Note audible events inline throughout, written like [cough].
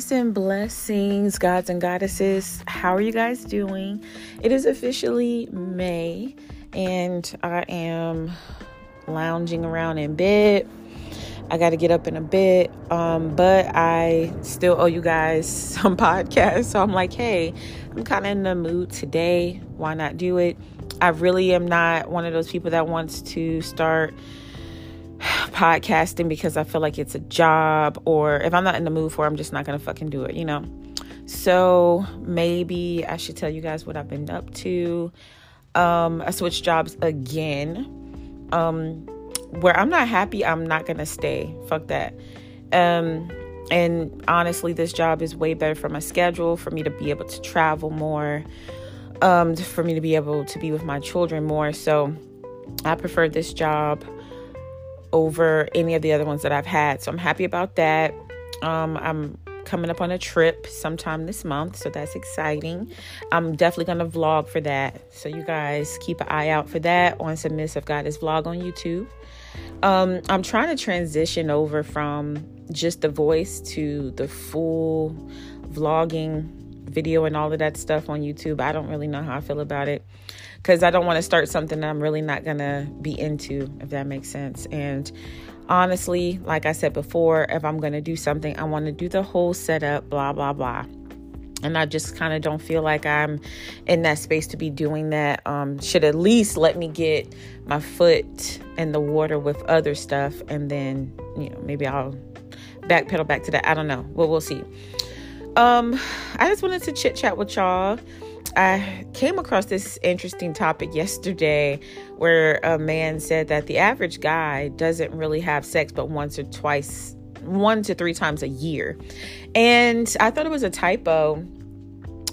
Peace and blessings, gods and goddesses. How are you guys doing? It is officially May, and I am lounging around in bed. I got to get up in a bit, um, but I still owe you guys [laughs] some podcasts. So I'm like, hey, I'm kind of in the mood today. Why not do it? I really am not one of those people that wants to start podcasting because I feel like it's a job, or if I'm not in the mood for it, I'm just not gonna fucking do it, you know? So maybe I should tell you guys what I've been up to. Um, I switched jobs again. Um, where I'm not happy, I'm not gonna stay. Fuck that. Um, and honestly, this job is way better for my schedule, for me to be able to travel more, um, for me to be able to be with my children more. So I prefer this job over any of the other ones that I've had. So I'm happy about that. Um, I'm coming up on a trip sometime this month, so that's exciting. I'm definitely gonna vlog for that. So you guys keep an eye out for that on Submissive Goddess vlog on YouTube. Um, I'm trying to transition over from just the voice to the full vlogging video and all of that stuff on YouTube. I don't really know how I feel about it because I don't want to start something that I'm really not going to be into, if that makes sense. And honestly, like I said before, if I'm going to do something, I want to do the whole setup, blah, blah, blah. And I just kind of don't feel like I'm in that space to be doing that. Um, should at least let me get my foot in the water with other stuff, and then you know maybe I'll backpedal back to that. I don't know. Well, we'll see. Um, I just wanted to chit chat with y'all I came across this interesting topic yesterday where a man said that the average guy doesn't really have sex but once or twice, one to three times a year. And I thought it was a typo,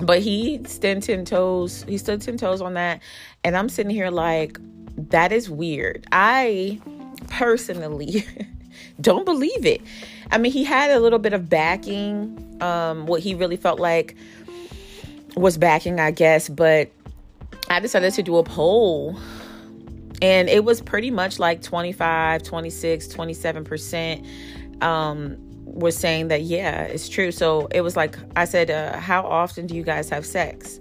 but he stood 10 toes, he stood 10 toes on that. And I'm sitting here like, that is weird. I personally [laughs] don't believe it. I mean, he had a little bit of backing, um, what he really felt like was backing, I guess, but I decided to do a poll and it was pretty much like 25, 26, 27% um, was saying that, yeah, it's true. So it was like, I said, uh, how often do you guys have sex?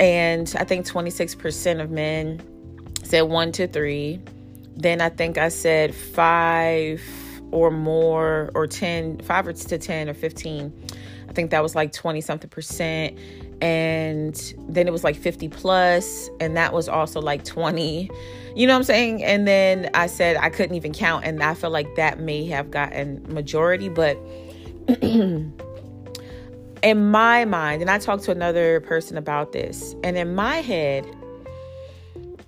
And I think 26% of men said one to three. Then I think I said five or more, or 10, five or to 10 or 15 I think that was like 20 something percent. And then it was like 50 plus, and that was also like 20. You know what I'm saying? And then I said I couldn't even count, and I feel like that may have gotten majority, but [clears throat] in my mind, and I talked to another person about this, and in my head,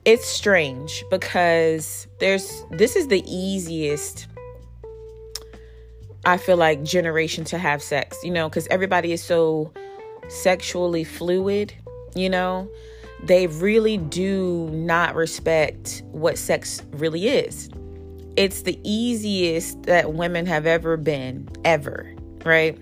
it's strange because there's this is the easiest I feel like generation to have sex, you know, because everybody is so sexually fluid, you know, they really do not respect what sex really is. It's the easiest that women have ever been, ever, right?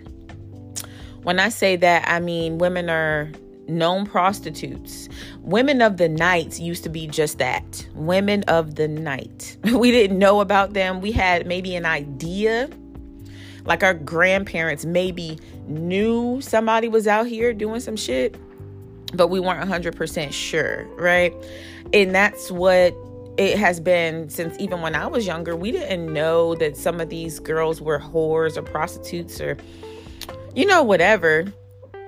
When I say that, I mean women are known prostitutes. Women of the night used to be just that women of the night. [laughs] We didn't know about them. We had maybe an idea like our grandparents maybe knew somebody was out here doing some shit, but we weren't 100% sure, right? And that's what it has been since even when I was younger. We didn't know that some of these girls were whores or prostitutes or, you know, whatever.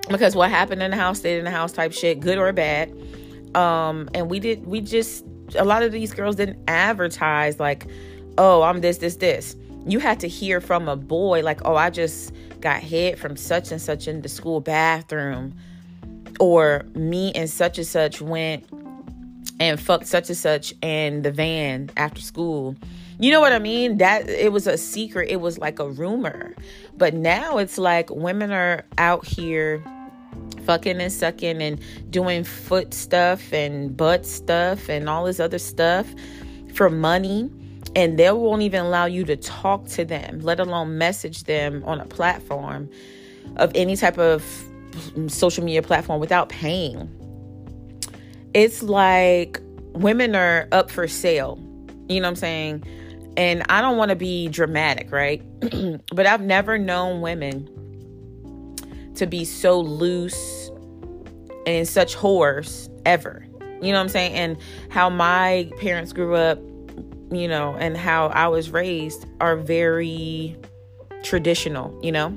Because what happened in the house stayed in the house type shit, good or bad. Um, and we did, we just, a lot of these girls didn't advertise like, oh, I'm this, this, this you had to hear from a boy like oh i just got hit from such and such in the school bathroom or me and such and such went and fucked such and such in the van after school. You know what i mean? That it was a secret. It was like a rumor. But now it's like women are out here fucking and sucking and doing foot stuff and butt stuff and all this other stuff for money and they won't even allow you to talk to them, let alone message them on a platform of any type of social media platform without paying. It's like women are up for sale. You know what I'm saying? And I don't want to be dramatic, right? [clears throat] but I've never known women to be so loose and such whores ever. You know what I'm saying? And how my parents grew up, you know, and how I was raised are very traditional, you know?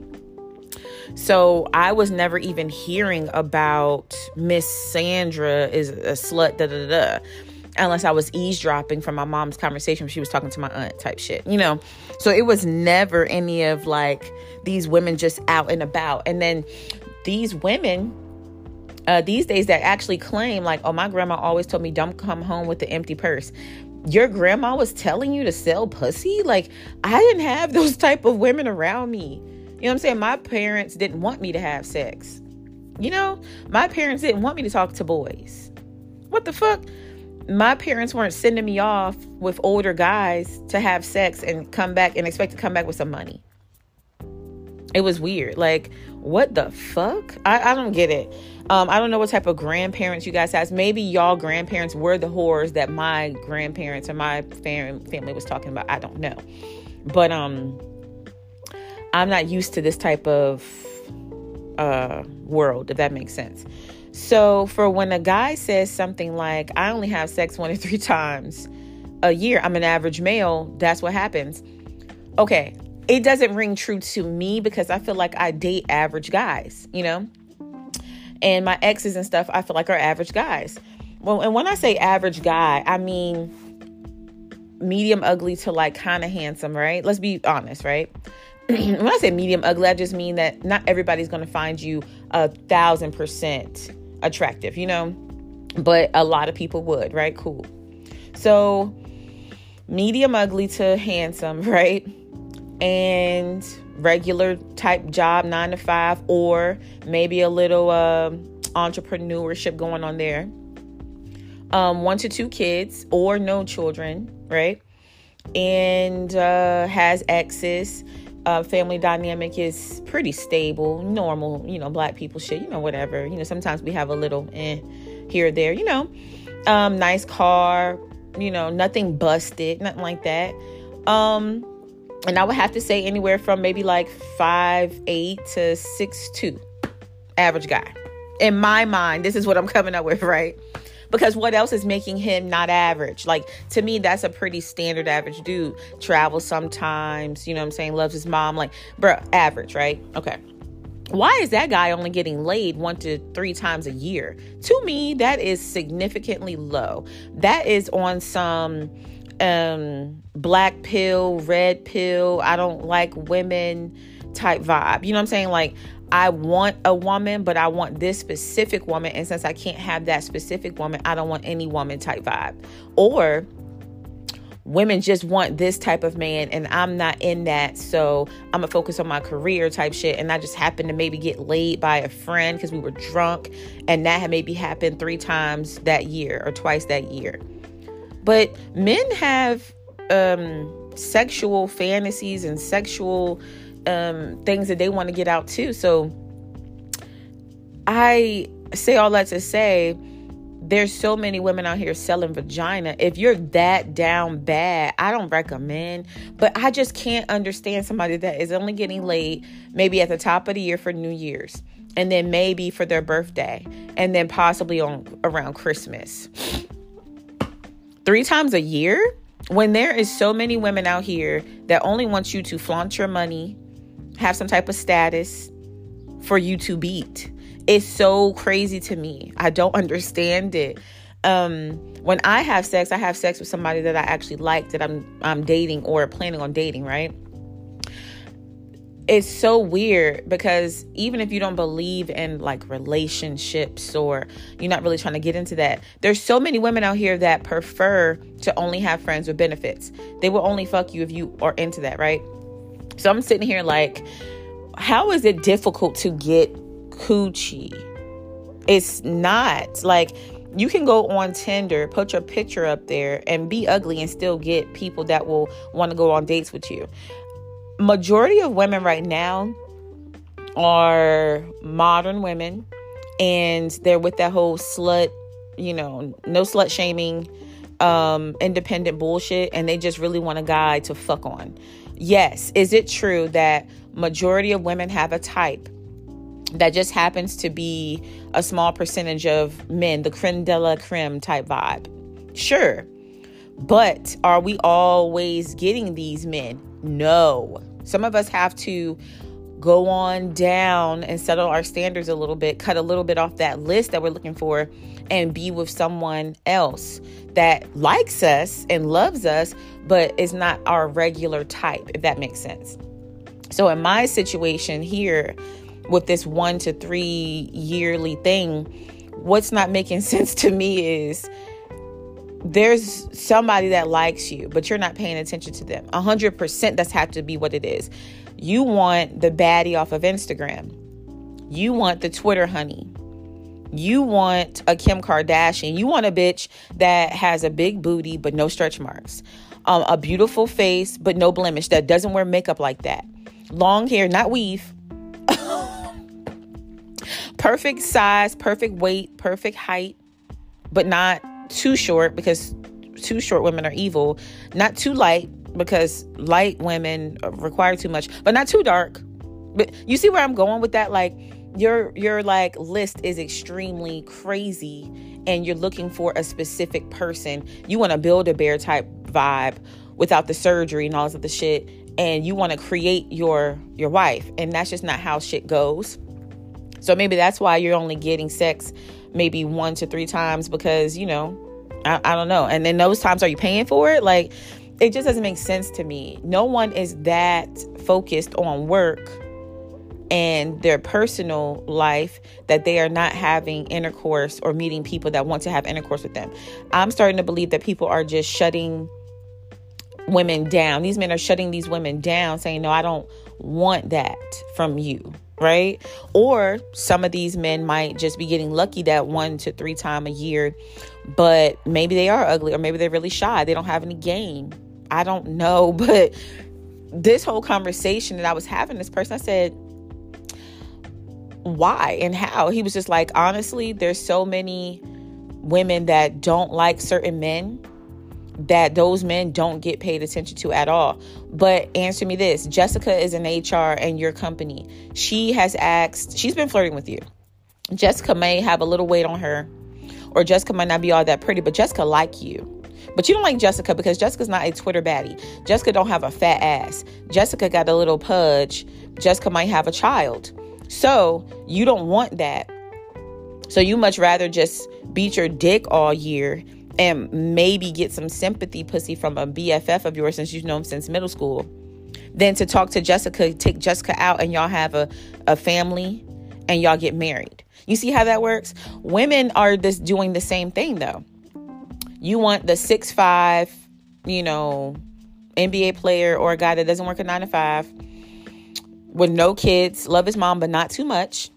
So I was never even hearing about Miss Sandra is a slut, da da da unless I was eavesdropping from my mom's conversation she was talking to my aunt type shit, you know? So it was never any of like these women just out and about. And then these women, uh, these days that actually claim like, oh, my grandma always told me don't come home with the empty purse. Your grandma was telling you to sell pussy? Like, I didn't have [laughs] those type of women around me. You know what I'm saying? My parents didn't want me to have sex. You know, my parents didn't want me to talk to boys. What the fuck? my parents weren't sending me off with older guys to have sex and come back and expect to come back with some money. It was weird. Like, what the fuck? I, I don't get it. Um, I don't know what type of grandparents you guys have. Maybe y'all grandparents were the whores that my grandparents or my fam- family was talking about. I don't know. But um I'm not used to this type of uh world, if that makes sense. So, for when a guy says something like, I only have sex one to three [laughs] times a year, I'm an average male, that's what happens. Okay, it doesn't ring true to me because I feel like I date average guys, you know? And my exes and stuff, I feel like are average guys. Well, and when I say average guy, I mean medium ugly to like kind of handsome, right? Let's be honest, right? [clears throat] when I say medium ugly, I just mean that not everybody's going to find you a thousand percent attractive, you know, but a lot of people would, right? Cool. So, medium ugly to handsome, [laughs] right? And regular type job, nine to five, or maybe a little uh, entrepreneurship going on there. Um, one to two kids, or no children, right? And uh, has exes uh, family dynamic is pretty stable, normal, you know, black people shit, you know, whatever. You know, sometimes we have a little eh here or there, you know. Um, nice car, you know, nothing busted, nothing like that. Um, and I would have to say anywhere from maybe like five eight to six two, average guy. In my mind, this is what I'm coming up with, right? because what else is making him not average? Like to me, that's a pretty standard average dude. Travels sometimes, you know what I'm saying? Loves his mom. Like, bro, average, right? Okay. Why is that guy only getting laid one to three times a year? To me, that is significantly low. That is on some um black pill, red pill, I don't like women type vibe. You know what I'm saying? Like I want a woman, but I want this specific woman. And since I can't have that specific woman, I don't want any woman type vibe. Or women just want this type of man and I'm not in that. So I'm gonna focus on my career type shit. And I just happened to maybe get laid by a friend because we were drunk. And that had maybe happened three times that year or twice that year. But men have um, sexual fantasies and sexual um, things that they want to get out too. So I say all that to say there's so many women out here selling vagina. If you're that down bad, I don't recommend. But I just can't understand somebody that is only getting laid maybe at the top of the year for New Year's, and then maybe for their birthday, and then possibly on around Christmas. Three times a year? When there is so many women out here that only want you to flaunt your money, have some type of status for you to beat. It's so crazy to me. I don't [laughs] understand it. Um, when I have sex, I have sex with somebody that I actually like, that I'm I'm dating or planning on dating, right? It's so weird because even if you don't believe in like relationships or you're not really trying to get into that, there's so many women out here that prefer to only have friends with benefits. They will only fuck you if you are into that, right? So I'm sitting here like, how is it difficult to get coochie? It's not like you can go on Tinder, put your picture up there, and be ugly and still get people that will want to go on dates with you. Majority of women right now are modern women, and they're with that whole slut, you know, no slut shaming, um, independent bullshit, and they just really want a guy to fuck on. Yes, is it true that majority of women have a type? that just happens to be a small percentage of men, the creme de la creme type vibe. Sure. But are we always getting these men? No. Some of us have to go on down and settle our standards a little bit, cut a little bit off that list that we're looking for, and be with someone else that likes us and loves us, but is not our regular type, if that makes sense. So, in my situation here, with this one to three yearly thing, what's not making [laughs] sense to me is there's somebody that likes you, but you're not paying attention to them. 100% that's have to be what it is. You want the baddie off of Instagram. You want the Twitter honey. You want a Kim Kardashian. You want a bitch that has a big booty but no stretch marks. Um, a beautiful face but no blemish that doesn't wear makeup like that. Long hair, not weave. [laughs] perfect size, perfect weight, perfect height, but not too short because too short women are evil. Not too light because light women require too much, but not too dark. But you see where I'm going with that? Like your your like list is extremely crazy and you're looking for a specific person. You want to build a bear type vibe without the surgery and all this other shit and you want to create your your wife and that's just not how shit goes. So maybe that's why you're only getting sex maybe one to three times because, you know, I, I don't know. And then those times, are you paying for it? Like, it just doesn't make sense to me. No one is that focused on work and their personal life that they are not having intercourse or meeting people that want to have intercourse with them. I'm starting to believe that people are just shutting women down. These men are shutting these women down, saying, No, I don't want that from you right? Or some of these men might just be getting lucky that one to three time a year, but maybe they are ugly or maybe they're really shy. They don't have any game. I don't know, [laughs] but this whole conversation that I was having this person, I said, why and how? He was just like, honestly, there's so many women that don't like certain men that those men don't get paid attention to at all. But answer me this Jessica is in HR and your company. She has asked, she's been flirting with you. Jessica may have a little weight on her, or Jessica might not be all that pretty, but Jessica like you. But you don't like Jessica because Jessica's not a Twitter baddie. Jessica don't have a fat ass. Jessica got a little pudge. Jessica might have a child. So you don't want that. So you much rather just beat your dick all year and maybe get some sympathy pussy from a BFF of yours since you've known since middle school than to talk to Jessica, take Jessica out, and y'all have a, a family and y'all get married. You see how that works? Women are just doing the same thing though. You want the six five, you know, NBA player or a guy that doesn't work a nine to five with no kids, love his mom, but not too much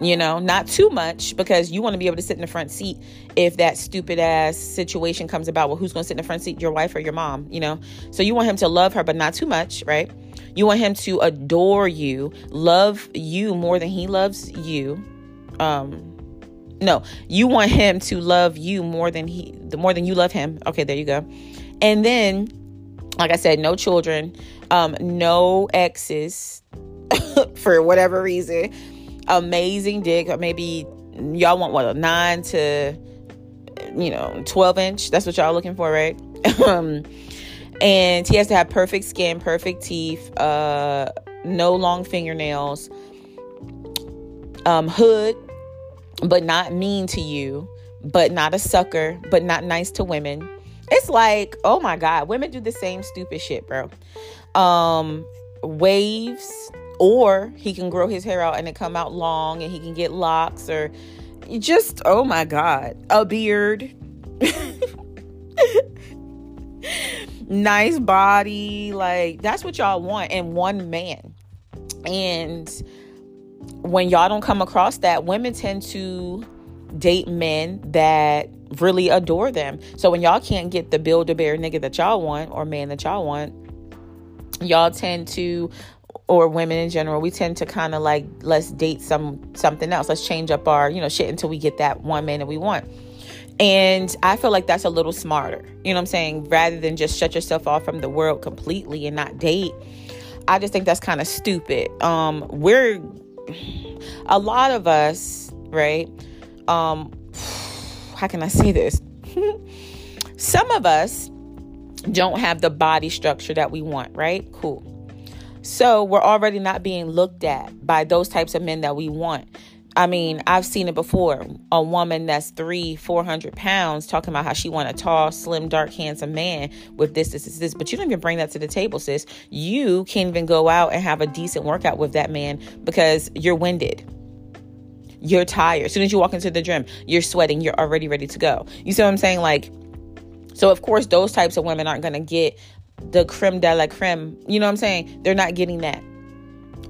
you know, not too much because you want to be able to sit in the front seat if that stupid ass situation comes about. Well, who's going to sit in the front seat, your wife or your mom, you know? So you want him to love her, but not too much, right? You want him to adore you, love you more than he loves you. Um, no, you want him to love you more than he, the more than you love him. Okay, there you go. And then, like I said, no children, um, no exes [laughs] for whatever reason amazing dick. Maybe y'all want what a nine to you know 12 inch. That's what y'all looking for, right? [laughs] um, and he has to have perfect skin, perfect teeth, uh, no long fingernails, um, hood, but not mean to you, but not a sucker, but not nice to women. It's like, oh my god, women do the same stupid shit, bro. Um, waves or he can grow his hair out and it come out long and he can get locks or just oh my god a beard. [laughs] Nice body like that's what y'all want in one man. And when y'all don't come across that women tend to date men that really adore them. So when y'all can't get the build a bear nigga that y'all want or man that y'all want y'all tend to or women in general, we tend to kind of like let's date some something else. Let's change up our, you know, shit until we get that one man that we want. And I feel like that's a little smarter. You know what I'm saying? Rather than just shut yourself off from the world completely and not date. I just think that's kind of stupid. Um we're a lot of us, right? Um, how can I say this? [laughs] Some of us don't have the body structure that we want, right? Cool. So we're already not being looked at by those types of men that we want. I mean, I've seen it before. A woman that's three, four hundred pounds talking about how she want a tall, slim, dark, handsome man with this, this, this, this. But you don't even bring that to the table, sis. You can't even go out and have a decent workout with that man because you're winded. You're tired. As soon as you walk into the gym, you're sweating. You're already ready to go. You see what I'm saying? Like, so of course, those types of women aren't going to get the creme de la creme. You know what I'm saying? They're not getting that.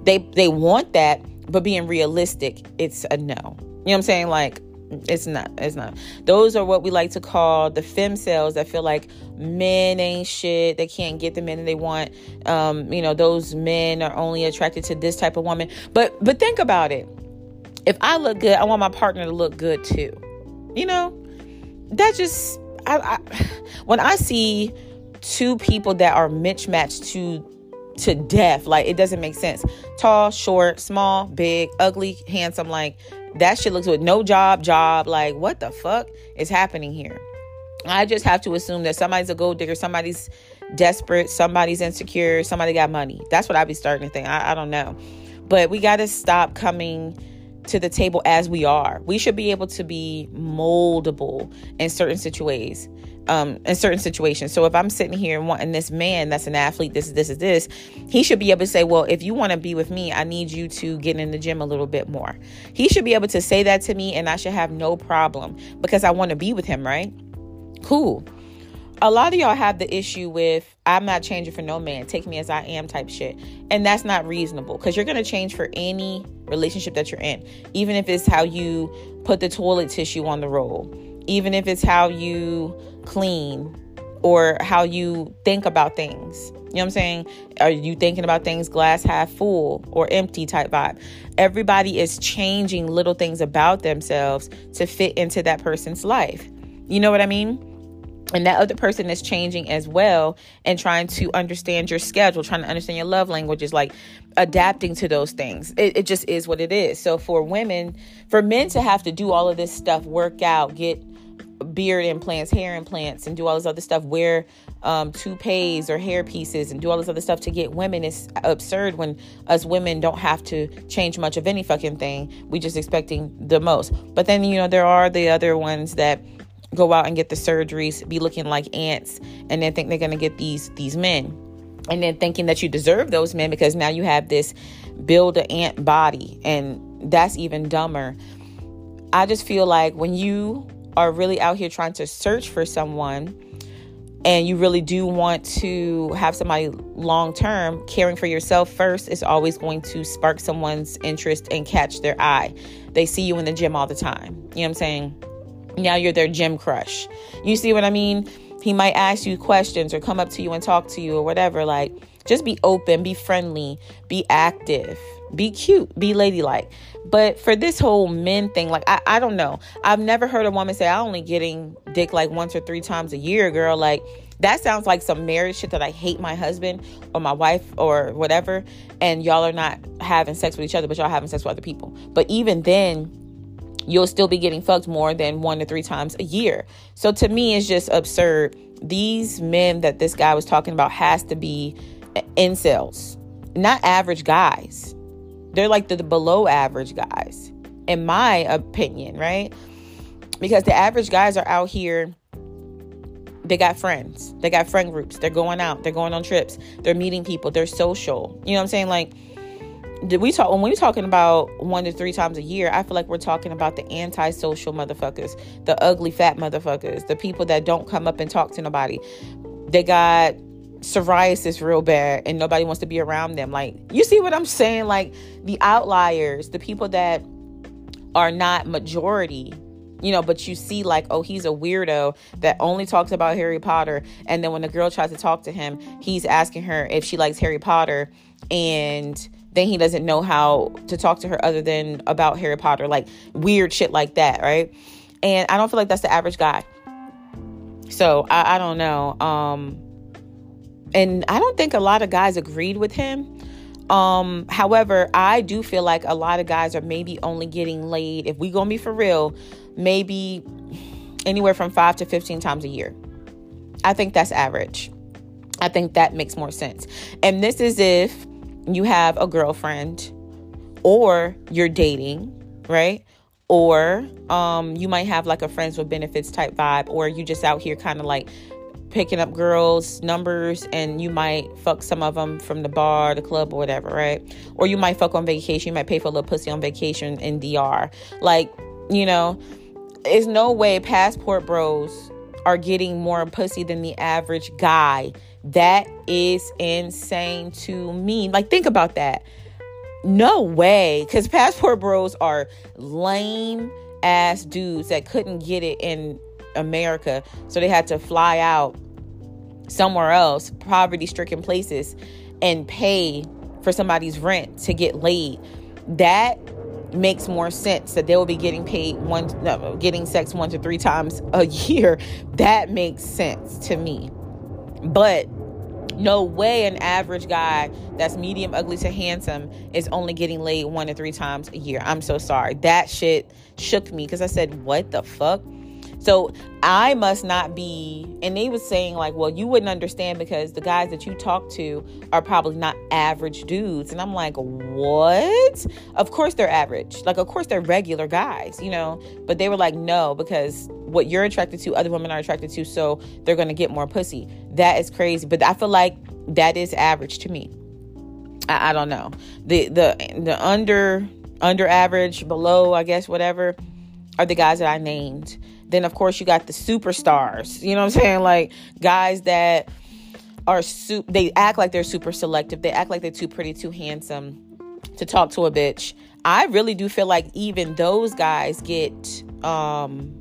They they want that, but being realistic, it's a no. You know what I'm saying? Like it's not it's not those are what we like to call the femcels that feel like men ain't shit they can't get the men they want um you know those men are only attracted to this type of woman but but think about it if i look good i want my partner to look good too you know that just I, I [sighs] when i see two people that are mismatched to to death. Like it doesn't make sense. Tall, short, small, big, ugly, handsome. Like that shit looks good. No job, job. Like what the fuck is happening here? I just have to assume that somebody's a gold digger, somebody's desperate, somebody's insecure, somebody got money. That's what I'd be starting to think. I, I don't know. But we got to stop coming to the table as we are. We should be able to be moldable in certain situations um, in certain situations. So if I'm sitting here and wanting this man that's an athlete, this, is this is this, he should be able to say, well, if you want to be with me, I need you to get in the gym a little bit more. He should be able to say that to me and I should have no problem because I want to be with him, right? Cool. A lot of y'all have the issue with I'm not changing for no man, take me as I am type shit. And that's not reasonable because you're going to change for any relationship that you're in, even if it's how you put the toilet tissue on the roll, even if it's how you clean or how you think about things. You know what I'm saying? Are you thinking about things glass half full or empty type vibe? Everybody is changing little things about themselves to fit into that person's life. You know what I mean? and that other person is changing as well and trying to understand your schedule trying to understand your love languages like adapting to those things it, it, just is what it is so for women for men to have to do all of this stuff work out get beard implants, hair implants, and do all this other stuff, wear um, toupees or hair pieces, and do all this other stuff to get women is absurd when us women don't have to change much of any fucking thing. We just expecting the most. But then, you know, there are the other ones that go out and get the surgeries, be looking like ants, and then think they're gonna get these these men. And then thinking that you deserve those men because now you have this build a ant body, and that's even dumber. I just feel like when you are really out here trying to search for someone and you really do want to have somebody long term, caring for yourself first is always going to spark someone's interest and catch their eye. They see you in the gym all the time. You know what I'm saying? Now you're their gym crush. You see what I mean? He might ask you questions or come up to you and talk to you or whatever. Like, just be open, be friendly, be active, be cute, be ladylike. But for this whole men thing, like I, I don't know. I've never heard a woman say, I only getting dick like once or three times a year, girl. Like that sounds like some marriage shit that I hate my husband or my wife or whatever. And y'all are not having sex with each other, but y'all having sex with other people. But even then, you'll still be getting fucked more than one to three times a year. So to me, it's just absurd. These men that this guy was talking about has to be incels, not average guys. They're like the, the below average guys, in my opinion, right? Because the average guys are out here they got friends. They got friend groups. They're going out. They're going on trips. They're meeting people. They're social. You know what I'm saying? Like, did we talk when we talking about one to three times a year? I feel like we're talking about the antisocial motherfuckers, the ugly fat motherfuckers, the people that don't come up and talk to nobody. They got psoriasis is real bad and nobody wants to be around them. Like, you see what I'm saying? Like, the outliers, the people that are not majority, you know, but you see, like, oh, he's a weirdo that only talks about Harry Potter. And then when the girl tries to talk to him, he's asking her if she likes Harry Potter. And then he doesn't know how to talk to her other than about Harry Potter, like weird shit like that, right? And I don't feel like that's the average guy. So I, I don't know. Um, and I don't think a lot of guys agreed with him. Um, however, I do feel like a lot of guys are maybe only getting laid, if we gonna be for real, maybe anywhere from five to 15 times a year. I think that's average. I think that makes more sense. And this is if you have a girlfriend or you're dating, right? Or um, you might have like a friends with benefits type vibe, or you just out here kind of like picking up girls' numbers and you might fuck some of them from the bar, the club, or whatever, right? Or you might fuck on vacation. You might pay for a little pussy on vacation in DR. Like, you know, there's no way passport bros are getting more pussy than the average guy. That is insane to me. Like, think about that. No way. Because passport bros are lame ass dudes that couldn't get it in America. So they had to fly out somewhere else, poverty stricken places, and pay for somebody's rent to get laid, that makes more sense that they will be getting paid one no, getting sex one to three times a [laughs] year. That makes sense to me. But no way an average guy that's medium ugly to handsome is only getting laid one to three times a year. I'm so sorry. That shit shook me because i said what the fuck so I must not be, and they was saying like, well, you wouldn't understand because the guys that you talk to are probably not average dudes. And I'm like, what? Of course they're average. Like, of course they're regular guys, you know? But they were like, no, because what you're attracted to, other women are attracted to, so they're gonna get more pussy. That is crazy. But I feel like that is average to me. I, I don't know. The the the under under average, below, I guess, whatever, are the guys that I named. Then of course you got the superstars. You know what I'm saying? Like guys that are su- they act like they're super selective. They act like they're too pretty, too handsome to talk to a bitch. I really do feel like even those guys get um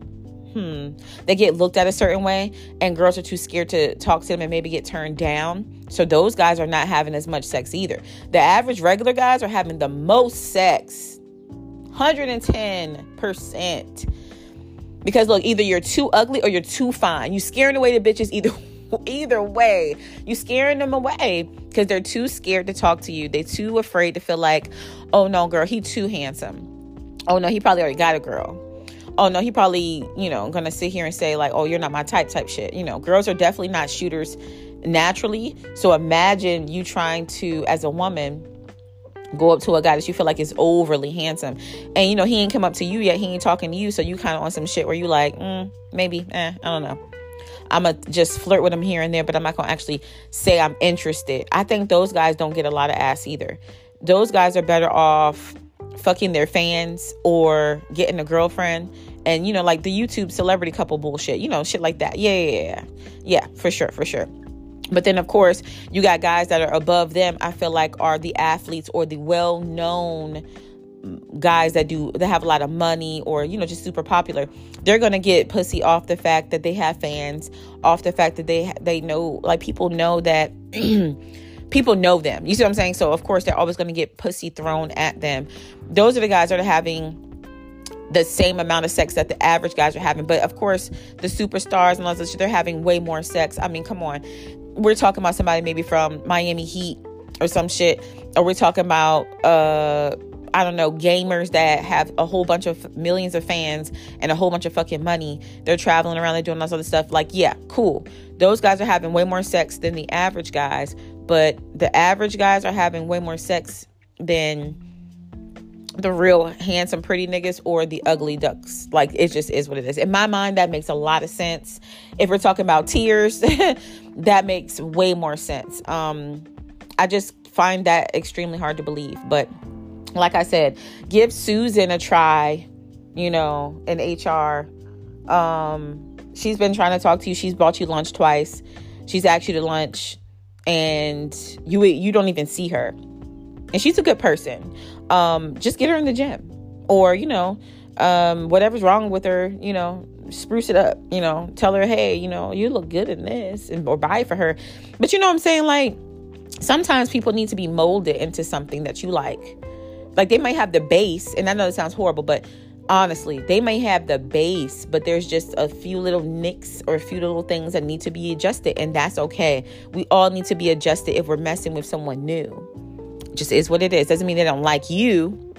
hmm they get looked at a certain way and girls are too scared to talk to them and maybe get turned down. So those guys are not having as much sex either. The average regular guys are having the most sex. 110%. Because look, either you're too ugly or you're too fine. You scaring away the bitches either [laughs] either way. You scaring them away because they're too scared to talk to you. They're too afraid to feel like, oh no, girl, he too handsome. Oh no, he probably already got a girl. Oh no, he probably, you know, gonna sit here and say, like, oh, you're not my type type shit. You know, girls are definitely not shooters naturally. So imagine you trying to, as a woman, go up to a guy that you feel like is overly handsome. And you know he ain't come up to you yet. He ain't talking to you. So you kind of on some shit where you like mm, maybe eh, i don't know. I'm gonna just flirt with him here and there but i'm not gonna actually say i'm interested. I think those guys don't get a lot of ass either. Those guys are better off fucking their fans or getting a girlfriend and you know like the youtube celebrity couple bullshit you know shit like that. Yeah yeah yeah. Yeah for sure for sure but then, of course, you got guys that are above them, I feel like are the athletes or the well known guys that do that have a lot of money or you know just super popular. They're gonna get pussy off the fact that they have fans off the fact that they they know like people know that [clears throat] people know them. You see what i'm saying? So of course they're always gonna get pussy thrown at them. Those are the guys that are having the same amount of sex that the average guys are having. But of course the superstars and all this they're having way more sex. I mean come on we're talking about somebody maybe from Miami Heat or some shit, or we're talking about uh I don't know, gamers that have a whole bunch of millions of fans and a whole bunch of fucking money. They're traveling around, they're doing all this other stuff. Like, yeah, cool. Those guys are having way more sex than the average guys, but the average guys are having way more sex than the real handsome pretty niggas or the ugly ducks. Like it just is what it is. In my mind that makes a lot of sense. If we're talking about tiers [laughs] that makes way more sense. Um i just find that extremely hard to believe. But like i said give susan a try you know in hr um she's been trying to talk to you. She's bought you lunch twice. She's asked you to lunch and you you don't even see her and she's a good person. Um, just get her in the gym. Or you know um, whatever's wrong with her you know spruce it up you know. Tell her hey you know you look good in this and or buy for her. But you know what i'm saying? Like sometimes people need to be molded into something that you like. Like they might have the base and i know it sounds horrible but honestly they may have the base but there's just a few little nicks or a few little things that need to be adjusted and that's okay. We all need to be adjusted if we're messing with someone new just is what it is. Doesn't mean they don't like you.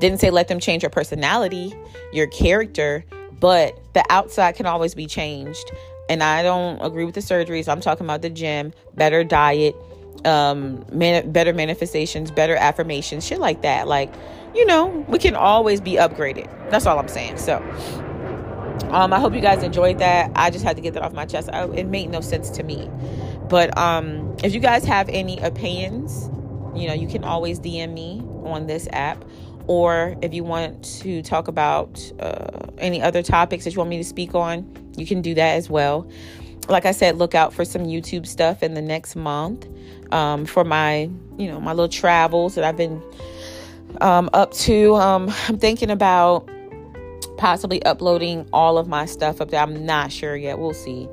Didn't say let them change your personality, your character, but the outside can always be changed. And I don't agree with the surgeries. I'm talking about the gym, better diet, um, man- better manifestations, better affirmations, shit like that. Like, you know, we can always be upgraded. That's all I'm saying. So, um, I hope you guys enjoyed that. I just had to get that off my chest. I, it made no sense to me. But um, if you guys have any opinions, you know, you can always DM me on this app. Or if you want to talk about uh, any other topics that you want me to speak on, you can do that as well. Like I said, look out for some YouTube stuff in the next month um, for my, you know, my little travels that I've been um, up to. Um, I'm thinking about possibly uploading all of my stuff up there. I'm not sure yet. We'll see.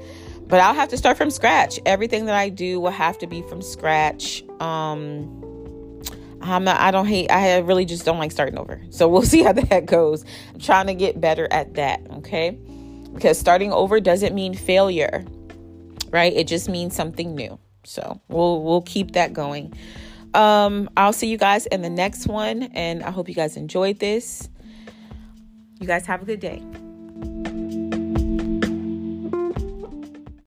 But I'll have to start from scratch. Everything that I do will have to be from scratch. Um, I'm not, I don't hate, I really just don't like starting over. So we'll [laughs] see how that goes. I'm trying to get better at that. Okay. Because starting over doesn't mean failure, right? It just means something new. So we'll, we'll keep that going. Um, I'll see you guys in the next one, and I hope you guys enjoyed this. You guys have a good day.